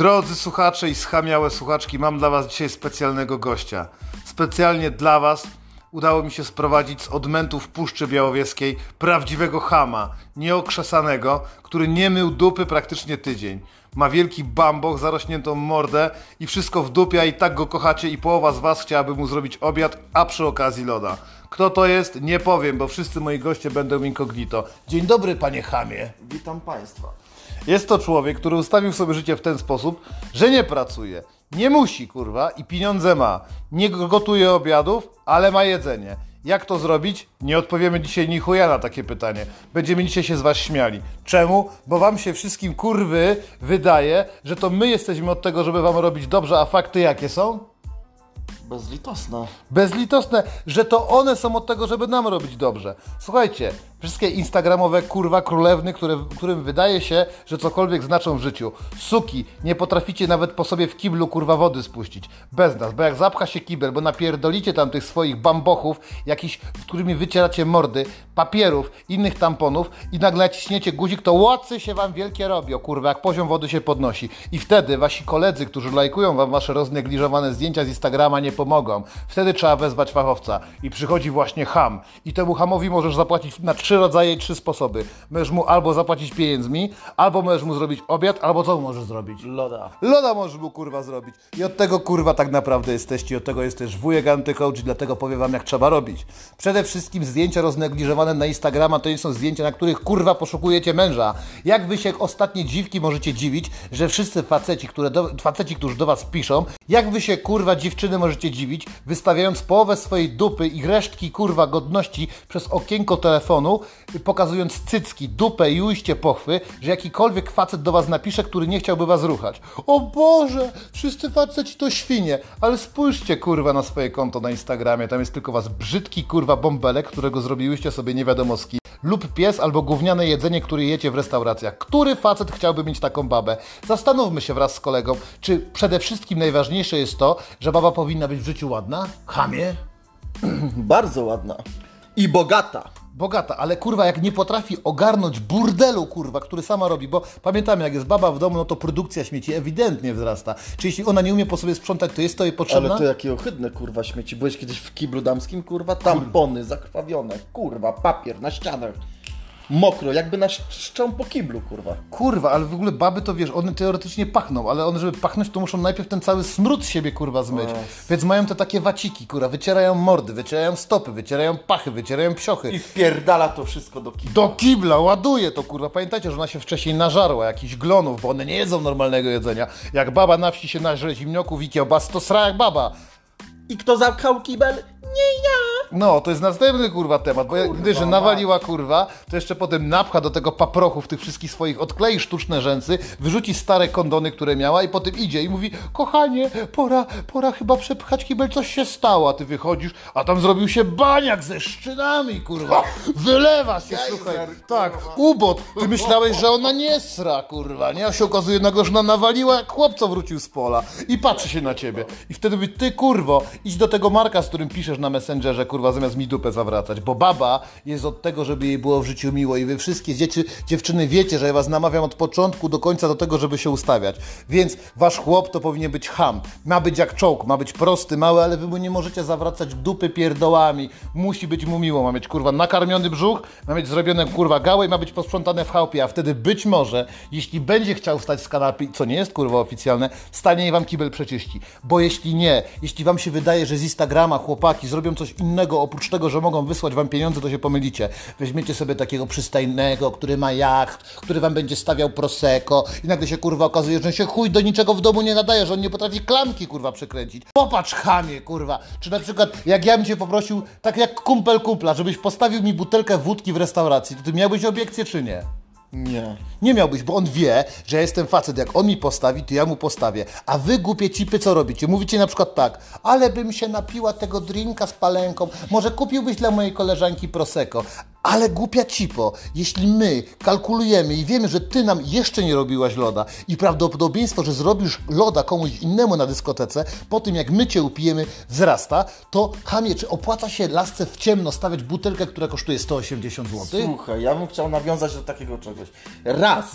Drodzy słuchacze i schamiałe słuchaczki, mam dla Was dzisiaj specjalnego gościa. Specjalnie dla Was udało mi się sprowadzić z odmętów Puszczy Białowieskiej prawdziwego chama, nieokrzesanego, który nie mył dupy praktycznie tydzień. Ma wielki bamboch, zarośniętą mordę i wszystko w i tak go kochacie i połowa z Was chciałaby mu zrobić obiad, a przy okazji loda. Kto to jest? Nie powiem, bo wszyscy moi goście będą incognito. Dzień dobry, panie chamie. Witam Państwa. Jest to człowiek, który ustawił sobie życie w ten sposób, że nie pracuje, nie musi, kurwa, i pieniądze ma. Nie gotuje obiadów, ale ma jedzenie. Jak to zrobić? Nie odpowiemy dzisiaj ni chuja na takie pytanie. Będziemy dzisiaj się z was śmiali. Czemu? Bo wam się wszystkim kurwy wydaje, że to my jesteśmy od tego, żeby wam robić dobrze, a fakty jakie są? Bezlitosne. Bezlitosne, że to one są od tego, żeby nam robić dobrze. Słuchajcie, wszystkie instagramowe kurwa królewny, które, którym wydaje się, że cokolwiek znaczą w życiu. Suki, nie potraficie nawet po sobie w kiblu kurwa wody spuścić. Bez nas, bo jak zapcha się kibel, bo napierdolicie tam tych swoich bambochów, jakiś, którymi wycieracie mordy, papierów, innych tamponów i nagle naciśniecie guzik, to łocy się wam wielkie robią, kurwa, jak poziom wody się podnosi. I wtedy wasi koledzy, którzy lajkują wam wasze roznegliżowane zdjęcia z Instagrama nie pomogą. Wtedy trzeba wezwać fachowca. I przychodzi właśnie ham. I temu hamowi możesz zapłacić na trzy rodzaje trzy sposoby. Możesz mu albo zapłacić pieniędzmi, albo możesz mu zrobić obiad, albo co możesz zrobić? Loda. Loda możesz mu kurwa zrobić. I od tego kurwa tak naprawdę jesteście. I od tego jest też wujek antycoach i dlatego powiem wam jak trzeba robić. Przede wszystkim zdjęcia roznegliżowane na Instagrama to nie są zdjęcia, na których kurwa poszukujecie męża. Jak wy się ostatnie dziwki możecie dziwić, że wszyscy faceci, które do, faceci, którzy do was piszą, jak wy się kurwa dziewczyny możecie dziwić, wystawiając połowę swojej dupy i resztki kurwa godności przez okienko telefonu, pokazując cycki, dupę i ujście pochwy, że jakikolwiek facet do was napisze, który nie chciałby was ruchać. O Boże, wszyscy faceci to świnie, ale spójrzcie kurwa na swoje konto na Instagramie, tam jest tylko was brzydki kurwa bąbelek, którego zrobiłyście sobie nie wiadomo z kim. Lub pies albo gówniane jedzenie, które jecie w restauracjach. Który facet chciałby mieć taką babę? Zastanówmy się wraz z kolegą, czy przede wszystkim najważniejsze jest to, że baba powinna być w życiu ładna? Chamie? Bardzo ładna. I bogata. Bogata, ale kurwa, jak nie potrafi ogarnąć burdelu, kurwa, który sama robi, bo pamiętamy, jak jest baba w domu, no to produkcja śmieci ewidentnie wzrasta. Czy jeśli ona nie umie po sobie sprzątać, to jest to jej potrzebne? Ale to jakie ohydne kurwa śmieci. Byłeś kiedyś w kiblu damskim, kurwa? Tampony zakrwawione, kurwa, papier na ścianach. Mokro, jakby na szczą po kiblu, kurwa. Kurwa, ale w ogóle baby to wiesz, one teoretycznie pachną, ale one, żeby pachnąć, to muszą najpierw ten cały smród z siebie, kurwa, zmyć. Więc mają te takie waciki, kurwa, wycierają mordy, wycierają stopy, wycierają pachy, wycierają psiochy. I wpierdala to wszystko do kibla. Do kibla, ładuje to, kurwa. Pamiętajcie, że ona się wcześniej nażarła jakichś glonów, bo one nie jedzą normalnego jedzenia. Jak baba na wsi się nażre zimnioków i kiełbas, to sra jak baba. I kto zamknął kibel? Nie ja. No, to jest następny kurwa temat, bo jak gdy, że nawaliła kurwa, to jeszcze potem napcha do tego paprochu w tych wszystkich swoich, odklei sztuczne rzęsy, wyrzuci stare kondony, które miała i potem idzie i mówi, kochanie, pora, pora chyba przepchać kibel, coś się stało, a ty wychodzisz, a tam zrobił się baniak ze szczynami, kurwa, wylewa się, słuchaj, tak, ubot, ty myślałeś, że ona nie sra, kurwa, nie, a się okazuje nagle, że ona nawaliła, jak chłopco wrócił z pola i patrzy się na ciebie. I wtedy mówi, ty kurwo, idź do tego Marka, z którym piszesz na Messengerze, kurwa, zamiast mi dupę zawracać, bo baba jest od tego, żeby jej było w życiu miło i wy wszystkie dzieci, dziewczyny wiecie, że ja was namawiam od początku do końca do tego, żeby się ustawiać. Więc wasz chłop to powinien być ham. Ma być jak czołg, ma być prosty, mały, ale wy mu nie możecie zawracać dupy pierdołami. Musi być mu miło, ma mieć kurwa nakarmiony brzuch, ma mieć zrobione kurwa gałę i ma być posprzątane w chałupie, a wtedy być może, jeśli będzie chciał wstać z kanapy, co nie jest kurwa oficjalne, stanie i wam kibel przeczyści. Bo jeśli nie, jeśli wam się wydaje, że z Instagrama chłopaki zrobią coś innego oprócz tego, że mogą wysłać wam pieniądze, to się pomylicie. Weźmiecie sobie takiego przystajnego, który ma jacht, który wam będzie stawiał prosecco i nagle się kurwa okazuje, że się chuj do niczego w domu nie nadaje, że on nie potrafi klamki kurwa przekręcić. Popatrz chamie kurwa. Czy na przykład jak ja bym cię poprosił, tak jak kumpel kumpla, żebyś postawił mi butelkę wódki w restauracji, to ty miałbyś obiekcję czy nie? Nie. Nie miałbyś, bo on wie, że ja jestem facet. Jak on mi postawi, to ja mu postawię. A wy, głupie cipy, co robicie? Mówicie na przykład tak, ale bym się napiła tego drinka z palenką, może kupiłbyś dla mojej koleżanki Prosecco. Ale głupia cipo, jeśli my kalkulujemy i wiemy, że ty nam jeszcze nie robiłaś loda i prawdopodobieństwo, że zrobisz loda komuś innemu na dyskotece, po tym jak my cię upijemy, wzrasta, to chamie, czy opłaca się lasce w ciemno stawiać butelkę, która kosztuje 180 zł? Słuchaj, ja bym chciał nawiązać do takiego czegoś. Raz.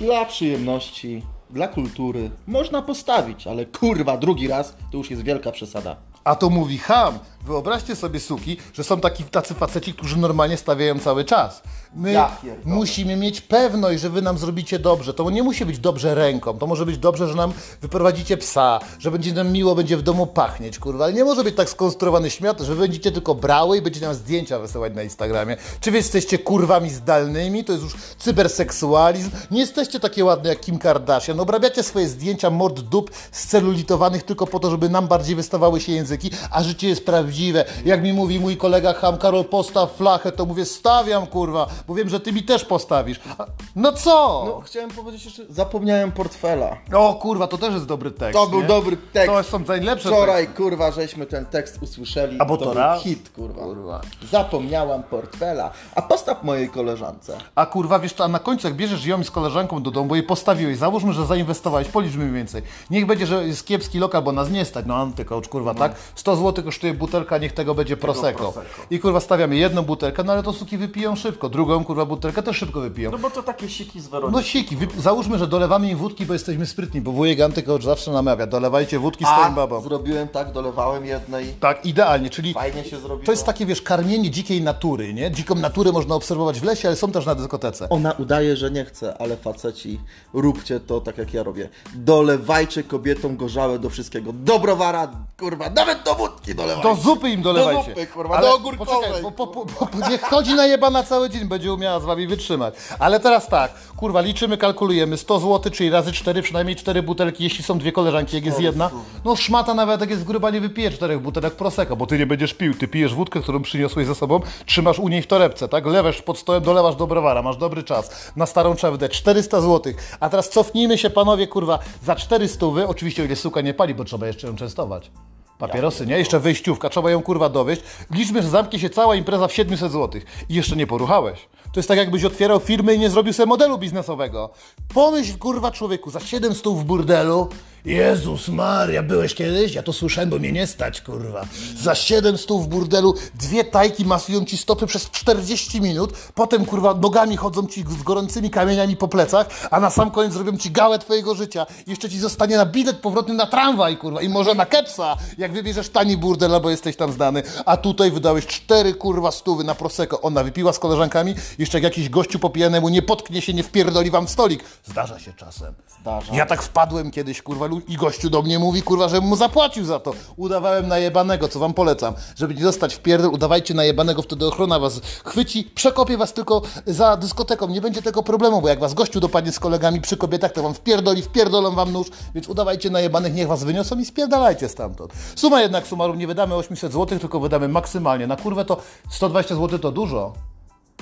Dla przyjemności dla kultury można postawić, ale kurwa, drugi raz to już jest wielka przesada. A to mówi ham. Wyobraźcie sobie, suki, że są taki, tacy faceci, którzy normalnie stawiają cały czas. My Ja pierdolę. musimy mieć pewność, że wy nam zrobicie dobrze. To nie musi być dobrze ręką. To może być dobrze, że nam wyprowadzicie psa, że będzie nam miło, będzie w domu pachnieć, kurwa. Ale nie może być tak skonstruowany śmiat, że wy będziecie tylko brały i będziecie nam zdjęcia wysyłać na Instagramie. Czy wy jesteście kurwami zdalnymi? To jest już cyberseksualizm. Nie jesteście takie ładne jak Kim Kardashian. Obrabiacie swoje zdjęcia mord dup scelulitowanych tylko po to, żeby nam bardziej wystawały się języki, a życie jest prawdziwe. Jak mi mówi mój kolega Ham, Karol, postaw flachę, to mówię, stawiam, kurwa, bo wiem, że ty mi też postawisz. A- No co? No, chciałem powiedzieć jeszcze, zapomniałem portfela. O kurwa, to też jest dobry tekst. To był nie? dobry tekst. To są najlepsze Wczoraj, teksty. kurwa, żeśmy ten tekst usłyszeli. A bo to to raz? hit, kurwa. Kurwa. Zapomniałam portfela. A postaw mojej koleżance. A kurwa, wiesz co, a na końcu jak bierzesz ją z koleżanką do domu, bo jej postawiłeś, załóżmy, że zainwestowałeś, policzmy więcej. Niech będzie, że jest kiepski lokal, bo nas nie stać, no antycoach, kurwa, tak? 100 zł kosztuje butelka, niech tego będzie prosecco. Prosecco. I kurwa, stawiamy jedną butelkę, no ale to suki wypiją szybko, drugą kurwa butelkę też szybko wypiją. No bo to takie siki z Weroniki. No siki, wy... załóżmy, że dolewamy im wódki, bo jesteśmy sprytni, bo wujek Antycoach zawsze namawia, dolewajcie wódki swoim babom. zrobiłem tak, dolewałem jednej. Tak, idealnie, czyli Fajnie się zrobiło. to jest takie, wiesz, karmienie dzikiej natury, nie? Dziką naturę można obserwować w lesie, ale są też na dyskotece. Ona udaje, że nie chce, ale faceci, róbcie to tak jak ja robię. Dolewajcie kobietom gorzałe do wszystkiego. Do browara, kurwa, nawet do wódki dolewajcie. Do zupy im dolewajcie. Do zupy, kurwa, do ogórkowej. Poczekaj, bo, po, po, po, niech chodzi na jeba na cały dzień, będzie umiała z wami wytrzymać. Ale teraz tak, kurwa, liczymy, kalkulujemy, 100 zł, czyli razy 4, przynajmniej 4 butelki, jeśli są dwie koleżanki, jak jest jedna. No szmata nawet jak jest gruba, nie wypije czterech butelek prosecco, bo ty nie będziesz pił, ty pijesz wódkę, którą przyniosłeś ze sobą, trzymasz u niej w torebce, tak? Lewasz pod stołem, dolewasz do browara, masz dobry czas. Na starą trzeba wydać 400 zł. A teraz cofnijmy się, panowie, kurwa, za 400 wy, oczywiście o ile suka nie pali, bo trzeba jeszcze ją częstować. Papierosy, nie? Jeszcze wyjściówka, trzeba ją kurwa dowieść. Liczmy, że zamknie się cała impreza w 700 zł. I jeszcze nie poruchałeś. To jest tak, jakbyś otwierał firmę i nie zrobił sobie modelu biznesowego. Pomyśl, kurwa, człowieku, za 7 stół w burdelu. Jezus Maria, byłeś kiedyś? Ja to słyszałem, bo mnie nie stać, kurwa. Za 7 stół w burdelu, dwie tajki masują ci stopy przez 40 minut, potem, kurwa, nogami chodzą ci z gorącymi kamieniami po plecach, a na sam koniec zrobią ci gałę twojego życia. Jeszcze ci zostanie na bilet powrotny na tramwaj, kurwa, i może na kepsa, jak wybierzesz tani burdel, albo jesteś tam znany. A tutaj wydałeś cztery, kurwa, stówy na Prosecco. Ona wypiła z koleżankami, jeszcze jak jakiś gościu po pijanemu nie potknie się, nie wpierdoli wam w stolik. Zdarza się czasem. Zdarza. Ja tak wpadłem kiedyś, kurwa, i gościu do mnie mówi, kurwa, żebym mu zapłacił za to. Udawałem najebanego, co wam polecam. Żeby nie dostać w pierdol, udawajcie najebanego, wtedy ochrona was chwyci, przekopie was tylko za dyskoteką. Nie będzie tego problemu, bo jak was gościu dopadnie z kolegami przy kobietach, to wam wpierdoli, wpierdolą wam nóż, więc udawajcie najebanych, niech was wyniosą i spierdalajcie stamtąd. Suma jednak sumarum, nie wydamy 800 zł, tylko wydamy maksymalnie. Na kurwę to 120 zł to dużo.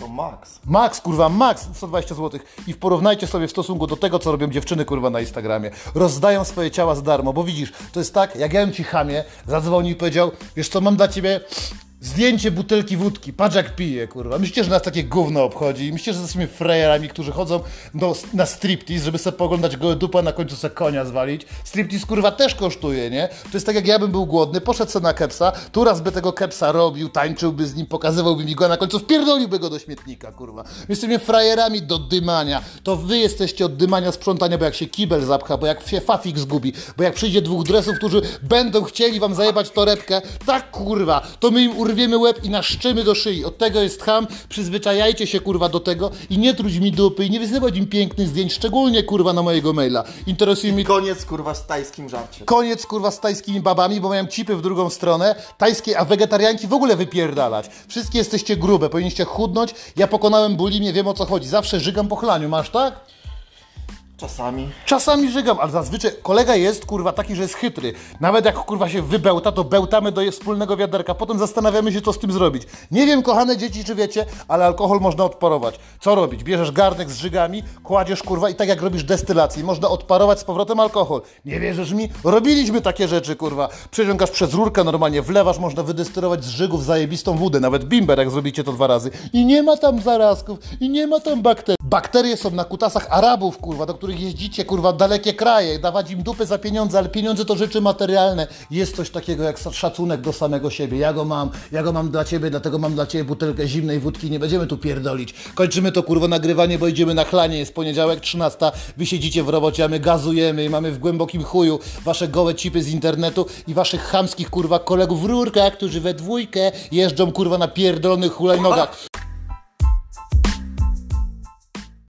To max. Max, kurwa, max 120 zł. I porównajcie sobie w stosunku do tego, co robią dziewczyny, kurwa, na Instagramie. Rozdają swoje ciała za darmo, bo widzisz, to jest tak, jak ja bym ci chamie, zadzwonił i powiedział, wiesz co, mam dla ciebie zdjęcie butelki wódki, patrz jak pije, kurwa. Myślicie, że nas takie gówno obchodzi? Myślicie, że jesteśmy frajerami, którzy chodzą do, na striptease, żeby sobie poglądać gołe dupa, na końcu sobie konia zwalić? Striptease, kurwa, też kosztuje, nie? To jest tak, jak ja bym był głodny, poszedł sobie na kepsa, tu raz by tego kepsa robił, tańczyłby z nim, pokazywałby mi go, a na końcu wpierdoliłby go do śmietnika, kurwa. Jesteśmy frajerami do dymania. To wy jesteście od dymania sprzątania, bo jak się kibel zapcha, bo jak się fafik zgubi, bo jak przyjdzie dwóch dresów, którzy będą chcieli wam zajebać torebkę, tak kurwa, to my im urwiemy łeb i naszczymy do szyi. Od tego jest ham, przyzwyczajajcie się kurwa do tego i nie truć mi dupy i nie wysyłać im pięknych zdjęć, szczególnie kurwa na mojego maila. Interesuje mnie Koniec, kurwa, z tajskim żarciem. Koniec kurwa z tajskimi babami, bo mają cipy w drugą stronę. Tajskie, a wegetarianki w ogóle wypierdalać. Wszystkie jesteście grube, powinniście chudnąć. Ja pokonałem bulimię, wiem o co chodzi. Zawsze żygam po chlaniu, masz tak? Czasami. Czasami żygam, ale zazwyczaj kolega jest kurwa taki, że jest chytry. Nawet jak kurwa się wybełta, to bełtamy do wspólnego wiaderka. Potem zastanawiamy się, co z tym zrobić. Nie wiem, kochane dzieci, czy wiecie, ale alkohol można odparować. Co robić? Bierzesz garnek z żygami, kładziesz kurwa i tak jak robisz destylację, można odparować z powrotem alkohol. Nie wierzysz mi? Robiliśmy takie rzeczy, kurwa. Przeciągasz przez rurkę normalnie, wlewasz, można wydestylować z żygów zajebistą wódę, nawet bimber, jak zrobicie to dwa razy. I nie ma tam zarazków, i nie ma tam bakterii. Bakterie są na kutasach Arabów, kurwa, do których jeździcie, kurwa, dalekie kraje, dawać im dupy za pieniądze, ale pieniądze to rzeczy materialne. Jest coś takiego jak szacunek do samego siebie. Ja go mam, ja go mam dla ciebie, dlatego mam dla ciebie butelkę zimnej wódki, nie będziemy tu pierdolić. Kończymy to, kurwa, nagrywanie, bo idziemy na chlanie, jest poniedziałek 13, wy siedzicie w robocie, a my gazujemy i mamy w głębokim chuju wasze gołe cipy z internetu i waszych chamskich, kurwa, kolegów w rurkach, którzy we dwójkę jeżdżą, kurwa, na pierdolonych hulajnogach.